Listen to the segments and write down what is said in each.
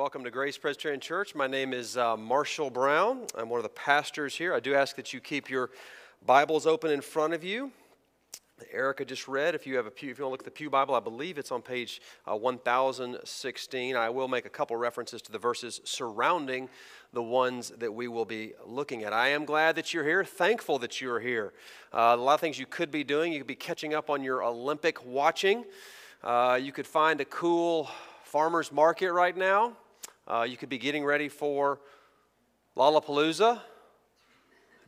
Welcome to Grace Presbyterian Church. My name is uh, Marshall Brown. I'm one of the pastors here. I do ask that you keep your Bibles open in front of you. Erica just read. If you have a pew, if you want to look at the Pew Bible, I believe it's on page uh, 1016. I will make a couple references to the verses surrounding the ones that we will be looking at. I am glad that you're here. Thankful that you're here. Uh, a lot of things you could be doing. You could be catching up on your Olympic watching. Uh, you could find a cool farmer's market right now. Uh, you could be getting ready for Lollapalooza.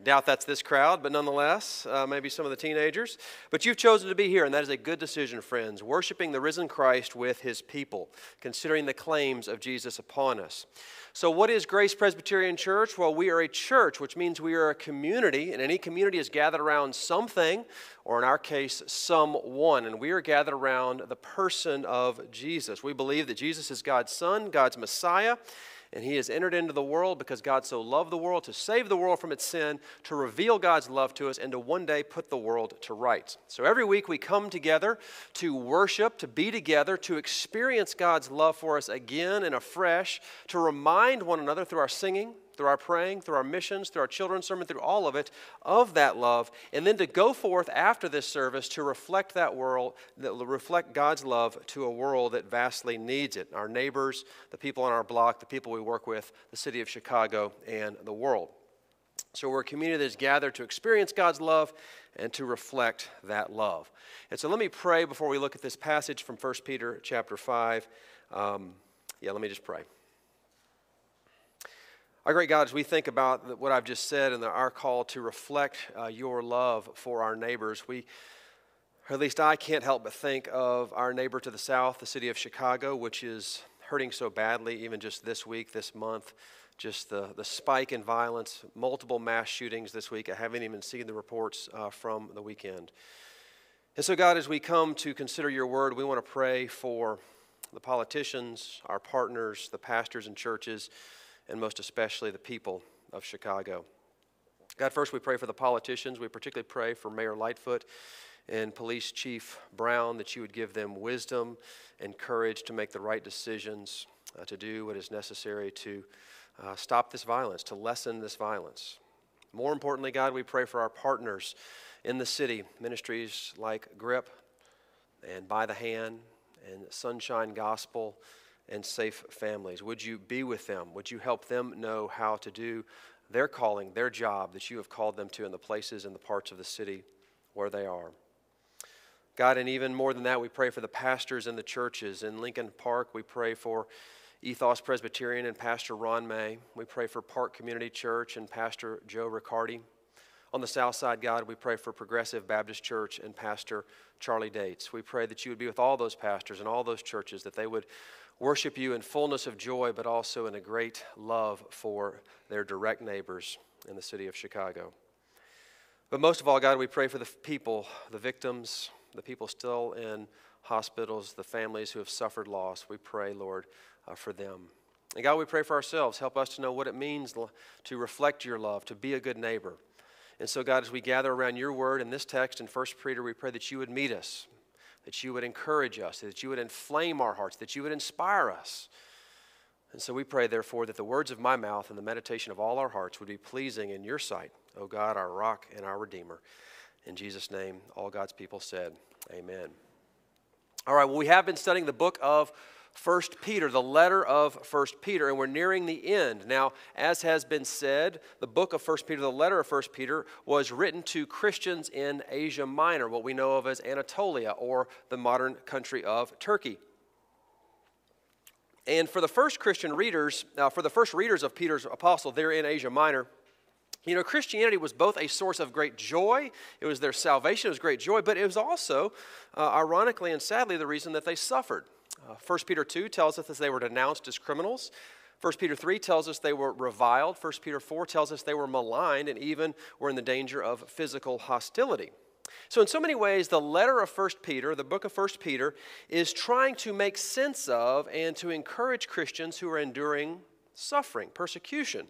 Doubt that's this crowd, but nonetheless, uh, maybe some of the teenagers. But you've chosen to be here, and that is a good decision, friends. Worshiping the risen Christ with his people, considering the claims of Jesus upon us. So, what is Grace Presbyterian Church? Well, we are a church, which means we are a community, and any community is gathered around something, or in our case, someone. And we are gathered around the person of Jesus. We believe that Jesus is God's Son, God's Messiah, and he has entered into the world because God so loved the world to save the world from its sin, to reveal God's love to us, and to one day put the world to rights. So every week we come together to worship, to be together, to experience God's love for us again and afresh, to remind one another through our singing, through our praying, through our missions, through our children's sermon, through all of it, of that love, and then to go forth after this service to reflect that world, that reflect God's love to a world that vastly needs it. Our neighbors, the people on our block, the people we work with, the city of Chicago, and the world. So we're a community that is gathered to experience God's love and to reflect that love. And so let me pray before we look at this passage from 1 Peter chapter 5. Um, yeah, let me just pray. Our great God, as we think about what I've just said and our call to reflect uh, your love for our neighbors, we, or at least I can't help but think of our neighbor to the south, the city of Chicago, which is hurting so badly, even just this week, this month. Just the, the spike in violence, multiple mass shootings this week. I haven't even seen the reports uh, from the weekend. And so, God, as we come to consider your word, we want to pray for the politicians, our partners, the pastors and churches and most especially the people of Chicago. God, first we pray for the politicians. We particularly pray for Mayor Lightfoot and Police Chief Brown that you would give them wisdom and courage to make the right decisions, uh, to do what is necessary to uh, stop this violence, to lessen this violence. More importantly, God, we pray for our partners in the city, ministries like GRIP and By the Hand and Sunshine Gospel and safe families. Would you be with them? Would you help them know how to do their calling, their job that you have called them to in the places and the parts of the city where they are? God, and even more than that, we pray for the pastors and the churches. In Lincoln Park, we pray for Ethos Presbyterian and Pastor Ron May. We pray for Park Community Church and Pastor Joe Riccardi. On the south side, God, we pray for Progressive Baptist Church and Pastor Charlie Dates. We pray that you would be with all those pastors and all those churches, that they would worship you in fullness of joy, but also in a great love for their direct neighbors in the city of Chicago. But most of all, God, we pray for the people, the victims, the people still in hospitals, the families who have suffered loss. We pray, Lord, uh, for them. And God, we pray for ourselves. Help us to know what it means to reflect your love, to be a good neighbor. And so, God, as we gather around your word in this text in 1 Peter, we pray that you would meet us that you would encourage us, that you would inflame our hearts, that you would inspire us. And so we pray, therefore, that the words of my mouth and the meditation of all our hearts would be pleasing in your sight, O God, our rock and our redeemer. In Jesus' name, all God's people said, Amen. All right, well, we have been studying the book of First Peter, the letter of First Peter, and we're nearing the end. Now, as has been said, the book of First Peter, the letter of First Peter, was written to Christians in Asia Minor, what we know of as Anatolia or the modern country of Turkey. And for the first Christian readers, uh, for the first readers of Peter's apostle there in Asia Minor, you know, Christianity was both a source of great joy, it was their salvation, it was great joy, but it was also, uh, ironically and sadly, the reason that they suffered. Uh, 1 Peter 2 tells us that they were denounced as criminals. 1 Peter 3 tells us they were reviled. 1 Peter 4 tells us they were maligned and even were in the danger of physical hostility. So, in so many ways, the letter of 1 Peter, the book of 1 Peter, is trying to make sense of and to encourage Christians who are enduring suffering, persecution.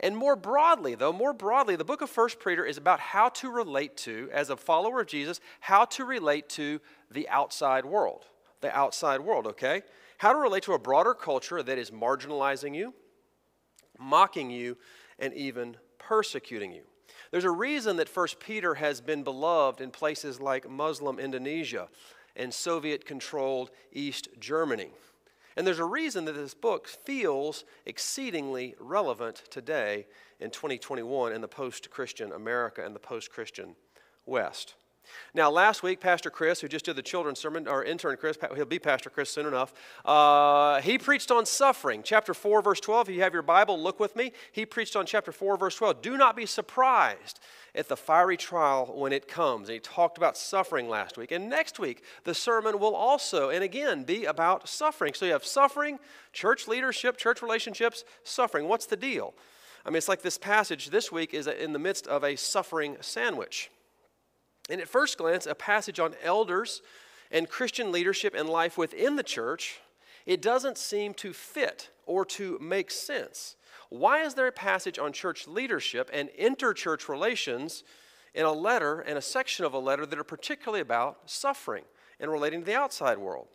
And more broadly, though, more broadly, the book of 1 Peter is about how to relate to, as a follower of Jesus, how to relate to the outside world the outside world, okay? how to relate to a broader culture that is marginalizing you, mocking you, and even persecuting you. There's a reason that 1 Peter has been beloved in places like Muslim Indonesia and Soviet controlled East Germany. And there's a reason that this book feels exceedingly relevant today in 2021 in the post Christian America and the post Christian West. Now, last week, Pastor Chris, who just did the children's sermon, our intern Chris, he'll be Pastor Chris soon enough, uh, he preached on suffering. Chapter 4, verse 12. If you have your Bible, look with me. He preached on chapter 4, verse 12. Do not be surprised at the fiery trial when it comes. And he talked about suffering last week. And next week, the sermon will also, and again, be about suffering. So you have suffering, church leadership, church relationships, suffering. What's the deal? I mean, it's like this passage this week is in the midst of a suffering sandwich. And at first glance, a passage on elders and Christian leadership and life within the church, it doesn't seem to fit or to make sense. Why is there a passage on church leadership and interchurch relations in a letter and a section of a letter that are particularly about suffering and relating to the outside world?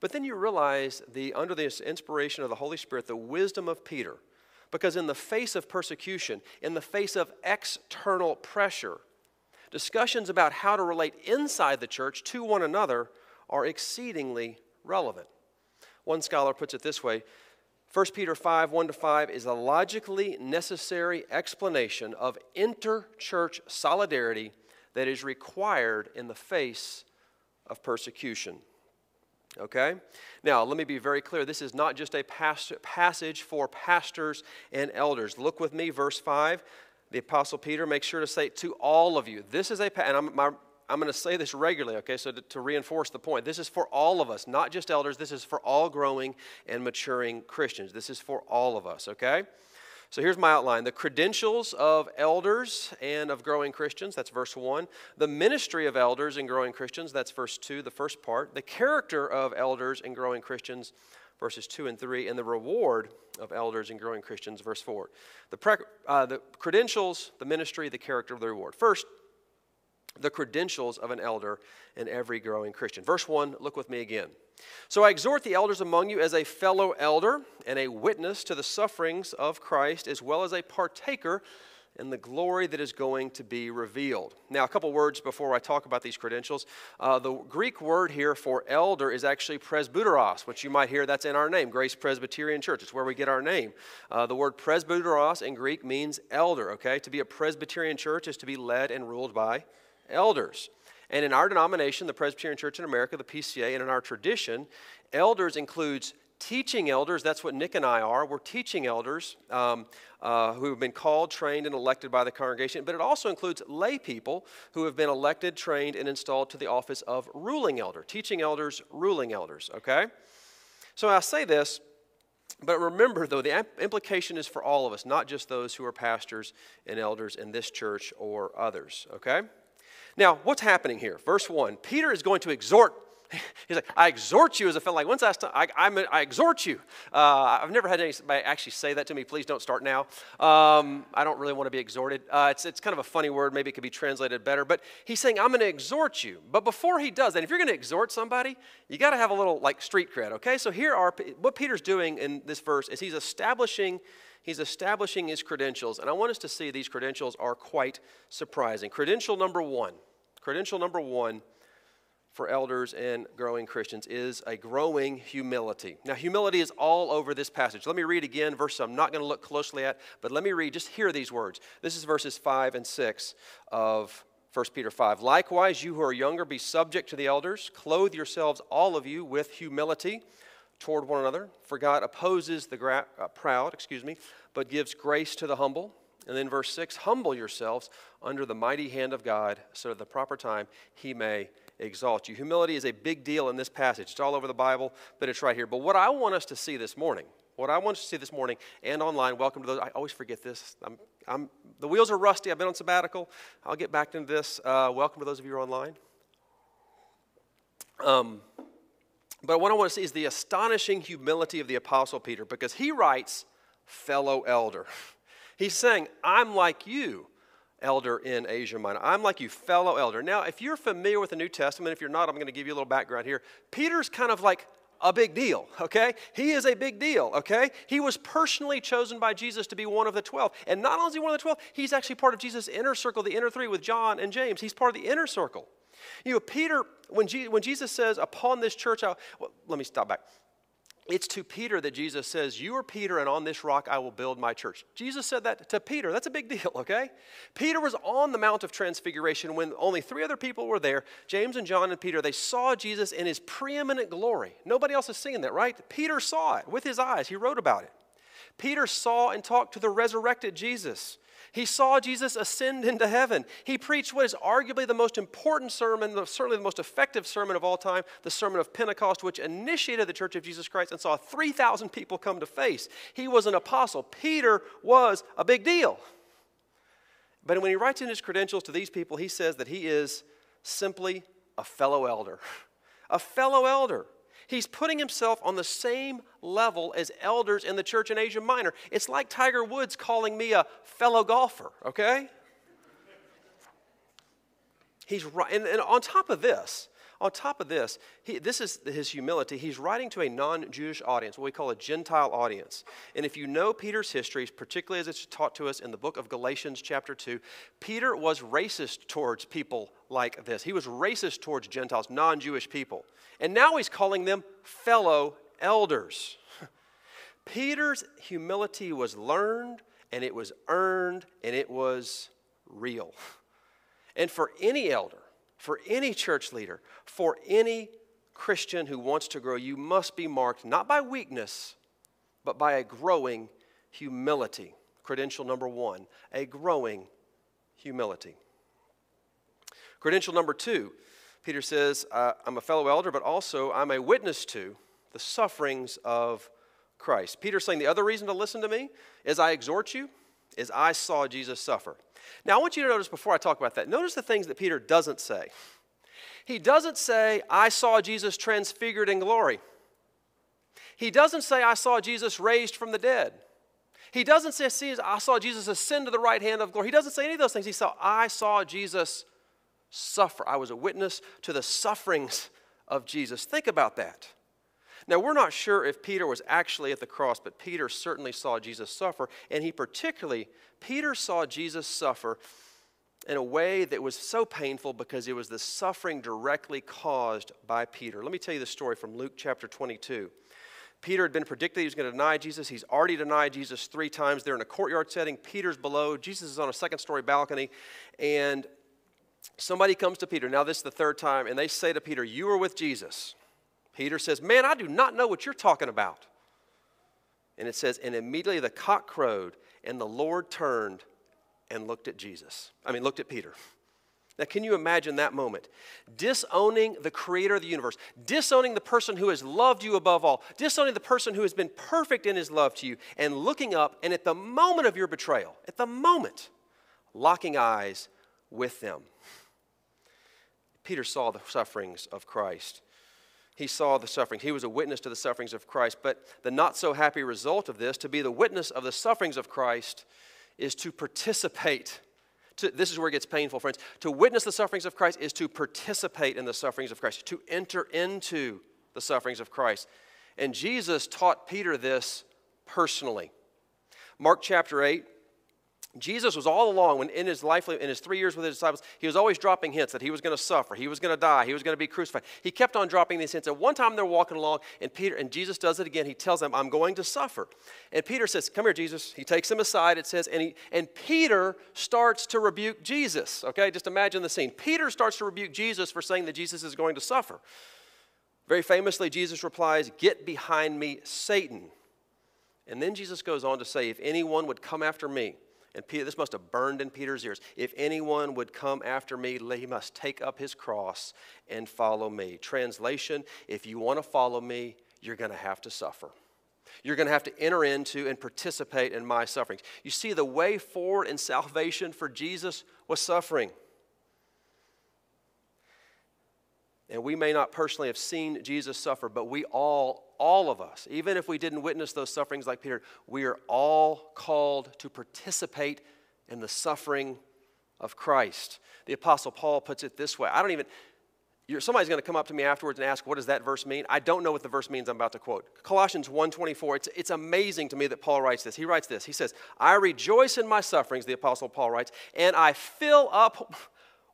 But then you realize the under the inspiration of the Holy Spirit, the wisdom of Peter, because in the face of persecution, in the face of external pressure, discussions about how to relate inside the church to one another are exceedingly relevant. One scholar puts it this way 1 Peter 5 1 to 5 is a logically necessary explanation of interchurch solidarity that is required in the face of persecution. Okay? Now, let me be very clear. This is not just a passage for pastors and elders. Look with me, verse 5 the Apostle Peter makes sure to say to all of you. This is a, and I'm, I'm going to say this regularly, okay, so to, to, reinforce the point. This is for all of us, not just elders. This is for all growing and maturing Christians. This is for all of us, okay? So here's my outline the credentials of elders and of growing Christians, that's verse 1. The ministry of elders and growing Christians, that's verse 2, the first part. The character of elders and growing Christians, verses 2 and 3, and the reward of elders and growing Christians, verse 4. The, pre- uh, the credentials, the ministry, the character of the reward. First, the credentials of an elder and every growing Christian. Verse 1, look with me again. So I exhort the elders among you as a fellow elder and a witness to the sufferings of Christ, as well as a partaker and the glory that is going to be revealed. Now, a couple words before I talk about these credentials. Uh, the Greek word here for elder is actually presbyteros, which you might hear that's in our name, Grace Presbyterian Church. It's where we get our name. Uh, the word presbyteros in Greek means elder, okay? To be a Presbyterian church is to be led and ruled by elders. And in our denomination, the Presbyterian Church in America, the PCA, and in our tradition, elders includes teaching elders, that's what Nick and I are. We're teaching elders um, uh, who have been called, trained, and elected by the congregation, but it also includes lay people who have been elected, trained, and installed to the office of ruling elder. Teaching elders, ruling elders, okay? So I say this, but remember though, the implication is for all of us, not just those who are pastors and elders in this church or others, okay? Now, what's happening here? Verse 1 Peter is going to exhort He's like, I exhort you as a fellow. Like, when's last time? I, I, I exhort you. Uh, I've never had anybody actually say that to me. Please don't start now. Um, I don't really want to be exhorted. Uh, it's, it's kind of a funny word. Maybe it could be translated better. But he's saying, I'm going to exhort you. But before he does that, if you're going to exhort somebody, you got to have a little like street cred, okay? So here are, what Peter's doing in this verse is he's establishing he's establishing his credentials. And I want us to see these credentials are quite surprising. Credential number one, credential number one for elders and growing Christians is a growing humility. Now, humility is all over this passage. Let me read again, verse I'm not going to look closely at, but let me read, just hear these words. This is verses 5 and 6 of 1 Peter 5. Likewise, you who are younger, be subject to the elders. Clothe yourselves, all of you, with humility toward one another. For God opposes the gra- uh, proud, excuse me, but gives grace to the humble. And then verse 6 Humble yourselves under the mighty hand of God, so at the proper time he may exalt you. Humility is a big deal in this passage. It's all over the Bible, but it's right here. But what I want us to see this morning, what I want us to see this morning and online, welcome to those. I always forget this. I'm, I'm, the wheels are rusty. I've been on sabbatical. I'll get back into this. Uh, welcome to those of you who are online. Um, but what I want to see is the astonishing humility of the Apostle Peter because he writes, fellow elder. He's saying, I'm like you elder in Asia Minor. I'm like you, fellow elder. Now, if you're familiar with the New Testament, if you're not, I'm going to give you a little background here. Peter's kind of like a big deal, okay? He is a big deal, okay? He was personally chosen by Jesus to be one of the 12. And not only is he one of the 12, he's actually part of Jesus' inner circle, the inner three with John and James. He's part of the inner circle. You know, Peter, when, Je- when Jesus says, Upon this church, I'll, well, let me stop back. It's to Peter that Jesus says, You are Peter, and on this rock I will build my church. Jesus said that to Peter. That's a big deal, okay? Peter was on the Mount of Transfiguration when only three other people were there James and John and Peter. They saw Jesus in his preeminent glory. Nobody else is seeing that, right? Peter saw it with his eyes, he wrote about it. Peter saw and talked to the resurrected Jesus. He saw Jesus ascend into heaven. He preached what is arguably the most important sermon, certainly the most effective sermon of all time, the Sermon of Pentecost, which initiated the Church of Jesus Christ and saw 3,000 people come to faith. He was an apostle. Peter was a big deal. But when he writes in his credentials to these people, he says that he is simply a fellow elder. A fellow elder. He's putting himself on the same level as elders in the church in Asia Minor. It's like Tiger Woods calling me a fellow golfer, okay? He's right. And, and on top of this, on top of this, he, this is his humility. He's writing to a non Jewish audience, what we call a Gentile audience. And if you know Peter's history, particularly as it's taught to us in the book of Galatians, chapter 2, Peter was racist towards people like this. He was racist towards Gentiles, non Jewish people. And now he's calling them fellow elders. Peter's humility was learned, and it was earned, and it was real. And for any elder, for any church leader, for any Christian who wants to grow, you must be marked not by weakness, but by a growing humility. Credential number one a growing humility. Credential number two Peter says, uh, I'm a fellow elder, but also I'm a witness to the sufferings of Christ. Peter's saying the other reason to listen to me is I exhort you, is I saw Jesus suffer. Now, I want you to notice before I talk about that, notice the things that Peter doesn't say. He doesn't say, I saw Jesus transfigured in glory. He doesn't say, I saw Jesus raised from the dead. He doesn't say, I saw Jesus ascend to the right hand of glory. He doesn't say any of those things. He said, I saw Jesus suffer. I was a witness to the sufferings of Jesus. Think about that. Now, we're not sure if Peter was actually at the cross, but Peter certainly saw Jesus suffer, and he particularly, Peter saw Jesus suffer in a way that was so painful because it was the suffering directly caused by Peter. Let me tell you the story from Luke chapter 22. Peter had been predicted he was going to deny Jesus. He's already denied Jesus three times. They're in a courtyard setting. Peter's below. Jesus is on a second story balcony. And somebody comes to Peter. Now, this is the third time. And they say to Peter, You were with Jesus. Peter says, Man, I do not know what you're talking about. And it says, And immediately the cock crowed, and the Lord turned and looked at Jesus. I mean, looked at Peter. Now, can you imagine that moment? Disowning the creator of the universe, disowning the person who has loved you above all, disowning the person who has been perfect in his love to you, and looking up, and at the moment of your betrayal, at the moment, locking eyes with them. Peter saw the sufferings of Christ he saw the sufferings. He was a witness to the sufferings of Christ. But the not so happy result of this, to be the witness of the sufferings of Christ, is to participate. To, this is where it gets painful, friends. To witness the sufferings of Christ is to participate in the sufferings of Christ, to enter into the sufferings of Christ. And Jesus taught Peter this personally. Mark chapter 8, Jesus was all along when in his life, in his three years with his disciples, he was always dropping hints that he was going to suffer, he was going to die, he was going to be crucified. He kept on dropping these hints. At one time they're walking along, and Peter and Jesus does it again. He tells them, "I'm going to suffer." And Peter says, "Come here, Jesus." He takes him aside. It says, and he and Peter starts to rebuke Jesus. Okay, just imagine the scene. Peter starts to rebuke Jesus for saying that Jesus is going to suffer. Very famously, Jesus replies, "Get behind me, Satan." And then Jesus goes on to say, "If anyone would come after me." And Peter, this must have burned in Peter's ears. If anyone would come after me, he must take up his cross and follow me. Translation If you want to follow me, you're going to have to suffer. You're going to have to enter into and participate in my sufferings. You see, the way forward in salvation for Jesus was suffering. And we may not personally have seen Jesus suffer, but we all, all of us, even if we didn't witness those sufferings like Peter, we are all called to participate in the suffering of Christ. The Apostle Paul puts it this way I don't even, somebody's going to come up to me afterwards and ask, what does that verse mean? I don't know what the verse means I'm about to quote. Colossians 1.24, it's, it's amazing to me that Paul writes this. He writes this. He says, I rejoice in my sufferings, the Apostle Paul writes, and I fill up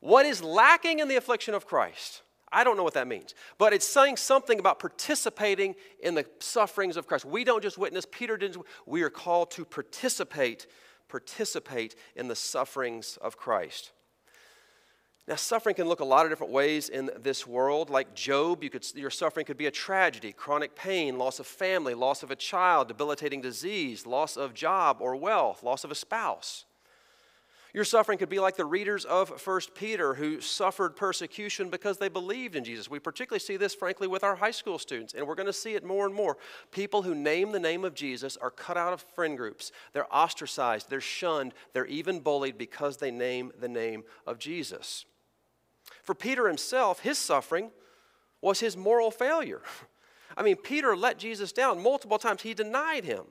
what is lacking in the affliction of Christ. I don't know what that means, but it's saying something about participating in the sufferings of Christ. We don't just witness, Peter didn't, we are called to participate, participate in the sufferings of Christ. Now, suffering can look a lot of different ways in this world. Like Job, you could, your suffering could be a tragedy, chronic pain, loss of family, loss of a child, debilitating disease, loss of job or wealth, loss of a spouse. Your suffering could be like the readers of 1 Peter who suffered persecution because they believed in Jesus. We particularly see this, frankly, with our high school students, and we're going to see it more and more. People who name the name of Jesus are cut out of friend groups, they're ostracized, they're shunned, they're even bullied because they name the name of Jesus. For Peter himself, his suffering was his moral failure. I mean, Peter let Jesus down multiple times, he denied him.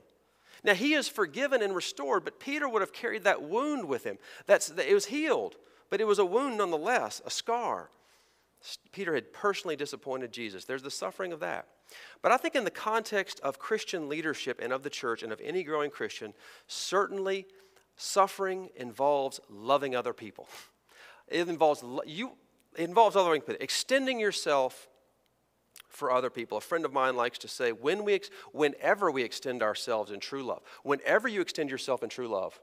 Now, he is forgiven and restored, but Peter would have carried that wound with him. That's, it was healed, but it was a wound nonetheless, a scar. Peter had personally disappointed Jesus. There's the suffering of that. But I think, in the context of Christian leadership and of the church and of any growing Christian, certainly suffering involves loving other people. It involves you it involves other things, extending yourself for other people. A friend of mine likes to say, when we ex- whenever we extend ourselves in true love, whenever you extend yourself in true love,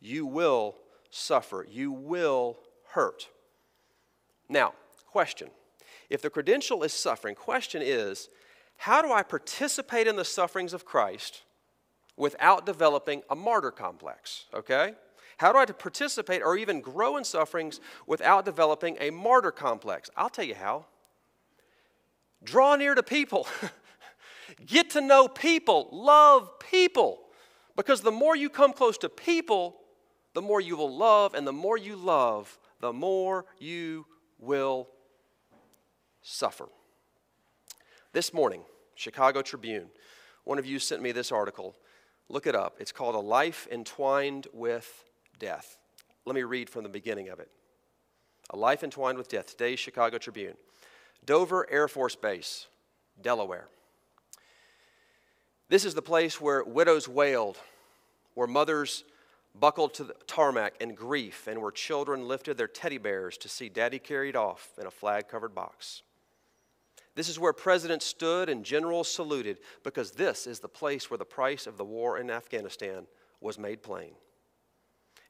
you will suffer, you will hurt. Now, question. If the credential is suffering, question is, how do I participate in the sufferings of Christ without developing a martyr complex? Okay? How do I participate or even grow in sufferings without developing a martyr complex? I'll tell you how. Draw near to people. Get to know people. Love people. Because the more you come close to people, the more you will love, and the more you love, the more you will suffer. This morning, Chicago Tribune, one of you sent me this article. Look it up. It's called A Life Entwined with Death. Let me read from the beginning of it. A Life Entwined with Death, today's Chicago Tribune. Dover Air Force Base, Delaware. This is the place where widows wailed, where mothers buckled to the tarmac in grief, and where children lifted their teddy bears to see daddy carried off in a flag covered box. This is where presidents stood and generals saluted, because this is the place where the price of the war in Afghanistan was made plain.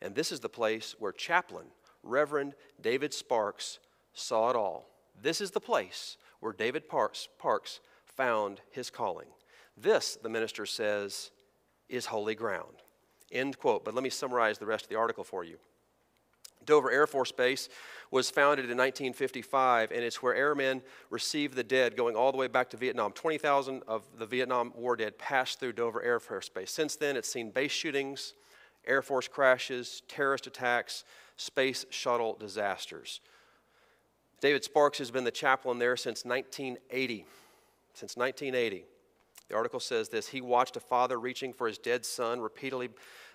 And this is the place where chaplain Reverend David Sparks saw it all this is the place where David Sparks, Parks found his calling. This, the minister says, is holy ground. End quote. But let me summarize the rest of the article for you. Dover Air Force Base was founded in 1955, and it's where airmen received the dead going all the way back to Vietnam. 20,000 of the Vietnam War dead passed through Dover Air Force Base. Since then, it's seen base shootings, Air Force crashes, terrorist attacks, space shuttle disasters. David Sparks has been the chaplain there since 1980. Since 1980. The article says this He watched a father reaching for his dead son, repeatedly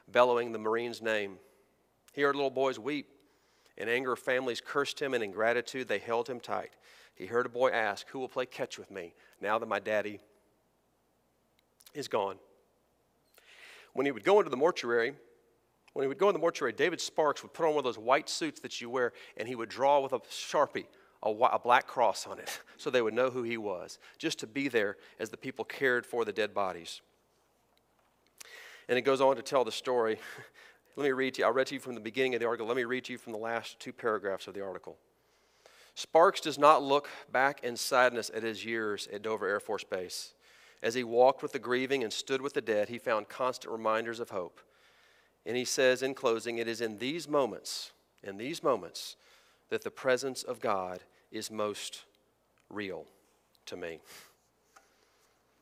bellowing the Marine's name. He heard little boys weep. In anger, families cursed him, and in gratitude, they held him tight. He heard a boy ask, Who will play catch with me now that my daddy is gone? When he would go into the mortuary, when he would go in the mortuary, David Sparks would put on one of those white suits that you wear, and he would draw with a sharpie a, a, black cross on it so they would know who he was, just to be there as the people cared for the dead bodies. And it goes on to tell the story. Let me read to you. I read to you from the beginning of the article. Let me read to you from the last two paragraphs of the article. Sparks does not look back in sadness at his years at Dover Air Force Base. As he walked with the grieving and stood with the dead, he found constant reminders of hope. And he says in closing, it is in these moments, in these moments, that the presence of God is most real to me.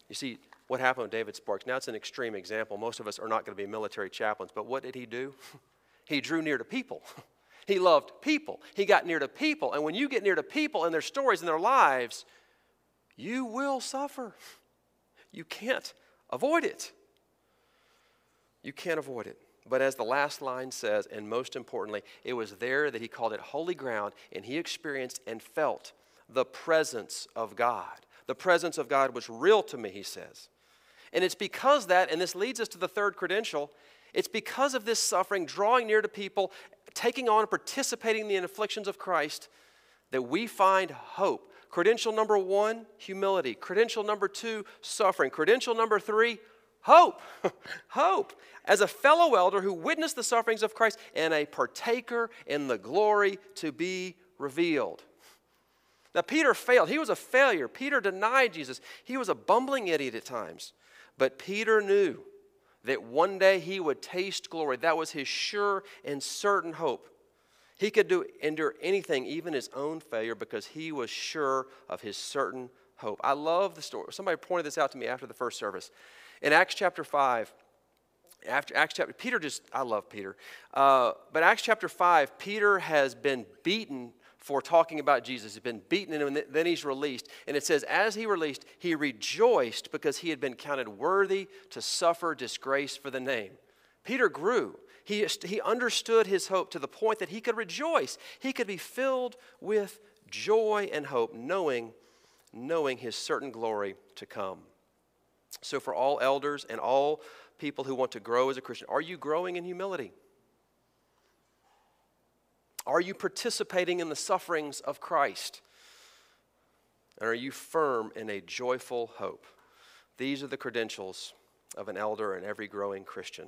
You see, what happened with David Sparks? Now it's an extreme example. Most of us are not going to be military chaplains, but what did he do? he drew near to people. he loved people. He got near to people. And when you get near to people and their stories and their lives, you will suffer. You can't avoid it. You can't avoid it. But as the last line says, and most importantly, it was there that he called it holy ground, and he experienced and felt the presence of God. The presence of God was real to me, he says. And it's because that, and this leads us to the third credential, it's because of this suffering, drawing near to people, taking on and participating in the afflictions of Christ, that we find hope. Credential number one, humility. Credential number two, suffering. Credential number three, hope. hope. As a fellow elder who witnessed the sufferings of Christ and a partaker in the glory to be revealed. Now, Peter failed. He was a failure. Peter denied Jesus. He was a bumbling idiot at times. But Peter knew that one day he would taste glory. That was his sure and certain hope. He could do, endure anything, even his own failure, because he was sure of his certain hope. I love the story. Somebody pointed this out to me after the first service. In Acts chapter 5, after Acts chapter, Peter just, I love Peter. Uh, but Acts chapter 5, Peter has been beaten for talking about Jesus. He's been beaten and then he's released. And it says, as he released, he rejoiced because he had been counted worthy to suffer disgrace for the name. Peter grew. He, he understood his hope to the point that he could rejoice. He could be filled with joy and hope, knowing, knowing his certain glory to come. So, for all elders and all people who want to grow as a Christian, are you growing in humility? Are you participating in the sufferings of Christ? And are you firm in a joyful hope? These are the credentials of an elder and every growing Christian.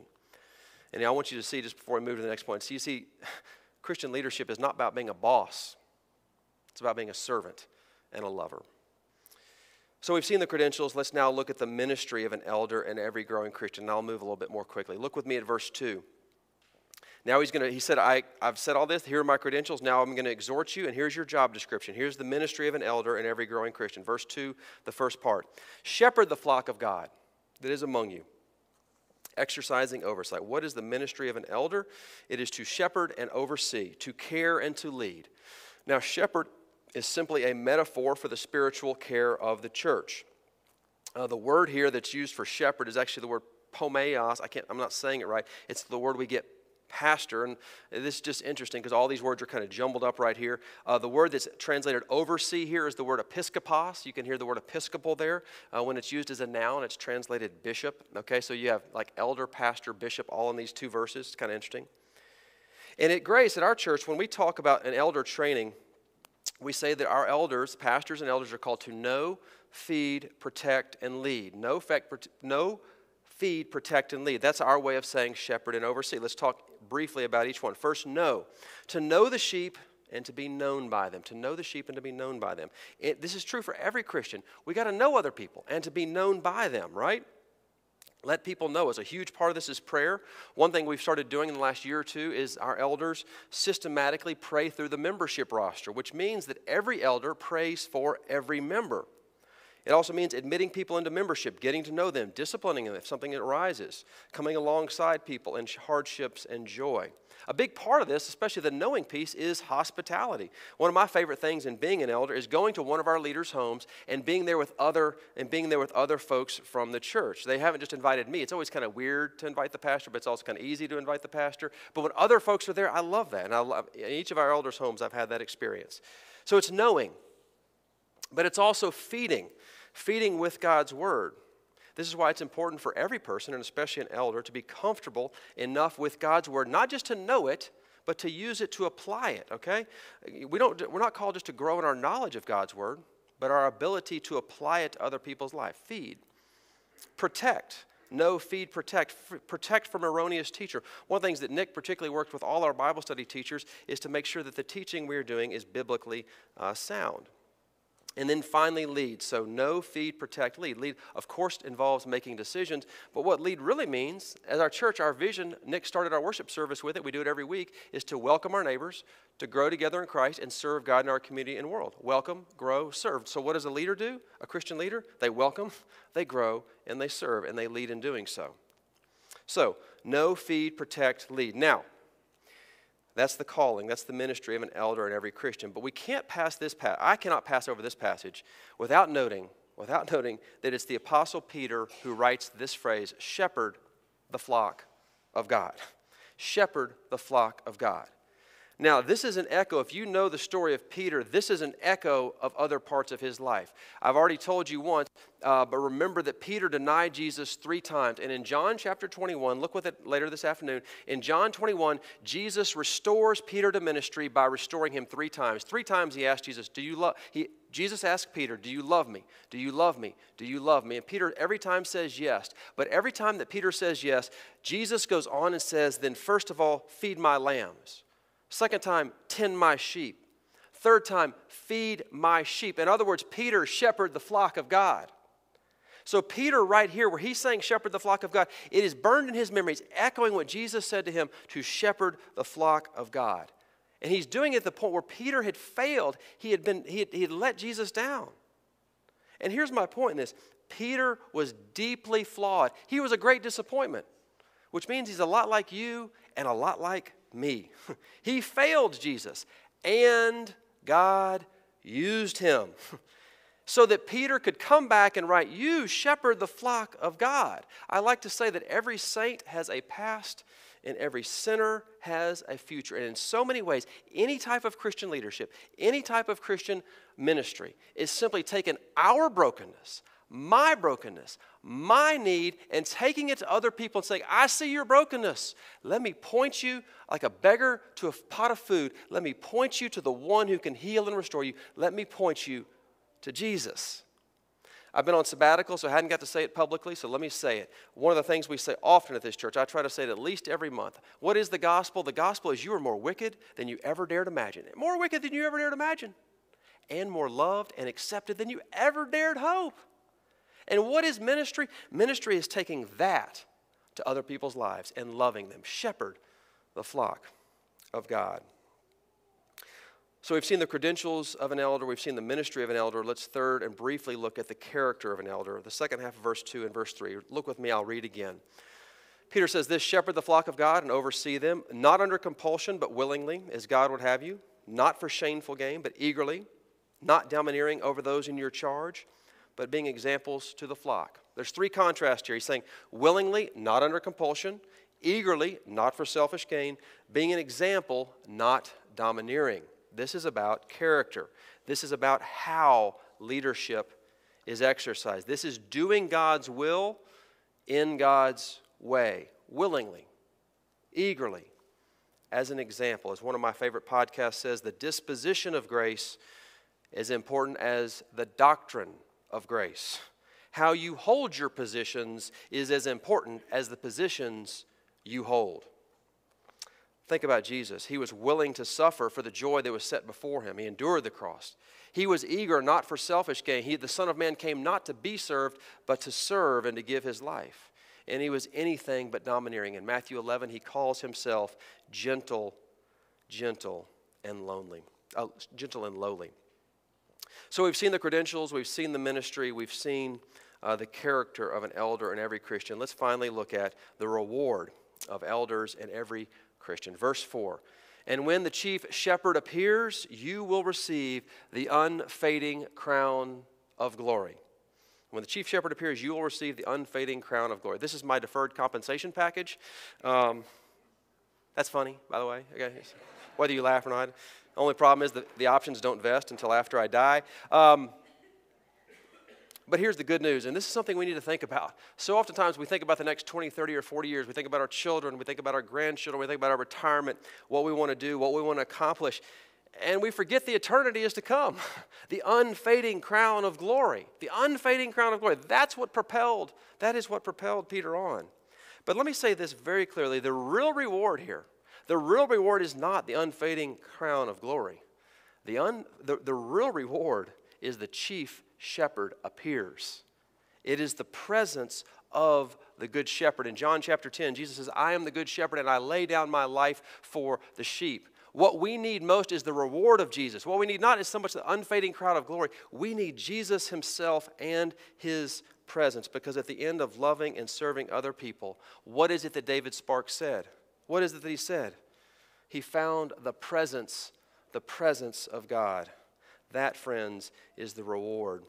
And I want you to see, just before we move to the next point, see, you see, Christian leadership is not about being a boss, it's about being a servant and a lover. So we've seen the credentials. Let's now look at the ministry of an elder and every growing Christian. And I'll move a little bit more quickly. Look with me at verse 2. Now he's going to, he said, I, I've said all this. Here are my credentials. Now I'm going to exhort you, and here's your job description. Here's the ministry of an elder and every growing Christian. Verse 2, the first part Shepherd the flock of God that is among you, exercising oversight. What is the ministry of an elder? It is to shepherd and oversee, to care and to lead. Now, shepherd is simply a metaphor for the spiritual care of the church. Uh, the word here that's used for shepherd is actually the word poimeos. I can't, I'm not saying it right. It's the word we get pastor, and this is just interesting because all these words are kind of jumbled up right here. Uh, the word that's translated oversee here is the word episkopos. You can hear the word episcopal there. Uh, when it's used as a noun, it's translated bishop. Okay, so you have like elder, pastor, bishop, all in these two verses. It's kind of interesting. And at Grace, at our church, when we talk about an elder training, we say that our elders, pastors and elders, are called to know, feed, protect, and lead. Know, fact, know feed, protect, and lead. That's our way of saying shepherd and oversee. Let's talk briefly about each one. First, know. To know the sheep and to be known by them. To know the sheep and to be known by them. It, this is true for every Christian. We got to know other people and to be known by them, right? Let people know. As a huge part of this is prayer. One thing we've started doing in the last year or two is our elders systematically pray through the membership roster, which means that every elder prays for every member. It also means admitting people into membership, getting to know them, disciplining them if something arises, coming alongside people in hardships and joy. A big part of this, especially the knowing piece, is hospitality. One of my favorite things in being an elder is going to one of our leaders' homes and being there with other and being there with other folks from the church. They haven't just invited me. It's always kind of weird to invite the pastor, but it's also kind of easy to invite the pastor. But when other folks are there, I love that. And I love, in each of our elders' homes, I've had that experience. So it's knowing, but it's also feeding feeding with God's word. This is why it's important for every person, and especially an elder, to be comfortable enough with God's word, not just to know it, but to use it to apply it, okay? We don't, we're not called just to grow in our knowledge of God's word, but our ability to apply it to other people's life. Feed, protect. no feed, protect. F- protect from erroneous teacher. One of the things that Nick particularly worked with all our Bible study teachers is to make sure that the teaching we're doing is biblically uh, sound. And then finally, lead. So, no feed, protect, lead. Lead, of course, involves making decisions, but what lead really means, as our church, our vision, Nick started our worship service with it, we do it every week, is to welcome our neighbors, to grow together in Christ, and serve God in our community and world. Welcome, grow, serve. So, what does a leader do? A Christian leader? They welcome, they grow, and they serve, and they lead in doing so. So, no feed, protect, lead. Now, that's the calling, that's the ministry of an elder and every Christian. But we can't pass this pa- I cannot pass over this passage without noting, without noting that it's the apostle Peter who writes this phrase, shepherd the flock of God. Shepherd the flock of God. Now, this is an echo. If you know the story of Peter, this is an echo of other parts of his life. I've already told you once, uh, but remember that Peter denied Jesus three times. And in John chapter 21, look with it later this afternoon. In John 21, Jesus restores Peter to ministry by restoring him three times. Three times he asked Jesus, Do you love? Jesus asked Peter, Do you love me? Do you love me? Do you love me? And Peter every time says yes. But every time that Peter says yes, Jesus goes on and says, Then first of all, feed my lambs. Second time, tend my sheep. Third time, feed my sheep. In other words, Peter shepherd the flock of God. So, Peter, right here, where he's saying shepherd the flock of God, it is burned in his memories, echoing what Jesus said to him to shepherd the flock of God. And he's doing it at the point where Peter had failed. He had, been, he had, he had let Jesus down. And here's my point in this Peter was deeply flawed. He was a great disappointment, which means he's a lot like you and a lot like me. he failed Jesus, and God used him so that Peter could come back and write, You shepherd the flock of God. I like to say that every saint has a past and every sinner has a future. And in so many ways, any type of Christian leadership, any type of Christian ministry is simply taking our brokenness, my brokenness, my need, and taking it to other people and saying, I see your brokenness. Let me point you like a beggar to a pot of food. Let me point you to the one who can heal and restore you. Let me point you to Jesus. I've been on sabbatical, so I hadn't got to say it publicly, so let me say it. One of the things we say often at this church, I try to say it at least every month. What is the gospel? The gospel is you are more wicked than you ever dared imagine. More wicked than you ever dared imagine. And more loved and accepted than you ever dared hope. And what is ministry? Ministry is taking that to other people's lives and loving them. Shepherd the flock of God. So we've seen the credentials of an elder, we've seen the ministry of an elder. Let's third and briefly look at the character of an elder. The second half of verse 2 and verse 3. Look with me, I'll read again. Peter says, This shepherd the flock of God and oversee them, not under compulsion, but willingly, as God would have you, not for shameful gain, but eagerly, not domineering over those in your charge, but being examples to the flock. There's three contrasts here. He's saying, willingly, not under compulsion, eagerly, not for selfish gain, being an example, not domineering. This is about character. This is about how leadership is exercised. This is doing God's will in God's way, willingly, eagerly, as an example. As one of my favorite podcasts says, the disposition of grace is important as the doctrine of grace. How you hold your positions is as important as the positions you hold. Think about Jesus. He was willing to suffer for the joy that was set before him. He endured the cross. He was eager not for selfish gain. He, the Son of Man, came not to be served, but to serve and to give his life. And he was anything but domineering. In Matthew 11, he calls himself gentle, gentle, and lonely. Uh, gentle and lowly. So we've seen the credentials, we've seen the ministry, we've seen uh, the character of an elder in every Christian. Let's finally look at the reward of elders in every Christian. Verse 4 And when the chief shepherd appears, you will receive the unfading crown of glory. When the chief shepherd appears, you will receive the unfading crown of glory. This is my deferred compensation package. Um, that's funny, by the way, okay? whether you laugh or not. Only problem is that the options don't vest until after I die. Um, but here's the good news, and this is something we need to think about. So oftentimes we think about the next 20, 30, or 40 years. We think about our children, we think about our grandchildren, we think about our retirement, what we want to do, what we want to accomplish. And we forget the eternity is to come the unfading crown of glory. The unfading crown of glory. That's what propelled, that is what propelled Peter on. But let me say this very clearly the real reward here, the real reward is not the unfading crown of glory. The, un, the, the real reward is the chief shepherd appears. It is the presence of the good shepherd. In John chapter 10, Jesus says, I am the good shepherd and I lay down my life for the sheep. What we need most is the reward of Jesus. What we need not is so much the unfading crown of glory. We need Jesus himself and his presence because at the end of loving and serving other people, what is it that David Sparks said? What is it that he said? He found the presence, the presence of God. That, friends, is the reward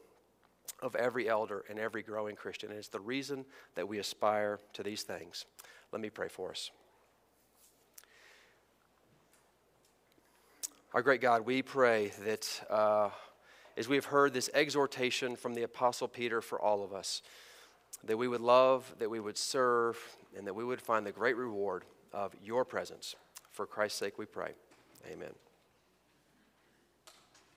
of every elder and every growing Christian. And it's the reason that we aspire to these things. Let me pray for us. Our great God, we pray that uh, as we have heard this exhortation from the Apostle Peter for all of us, that we would love, that we would serve, and that we would find the great reward of your presence. For Christ's sake we pray. Amen.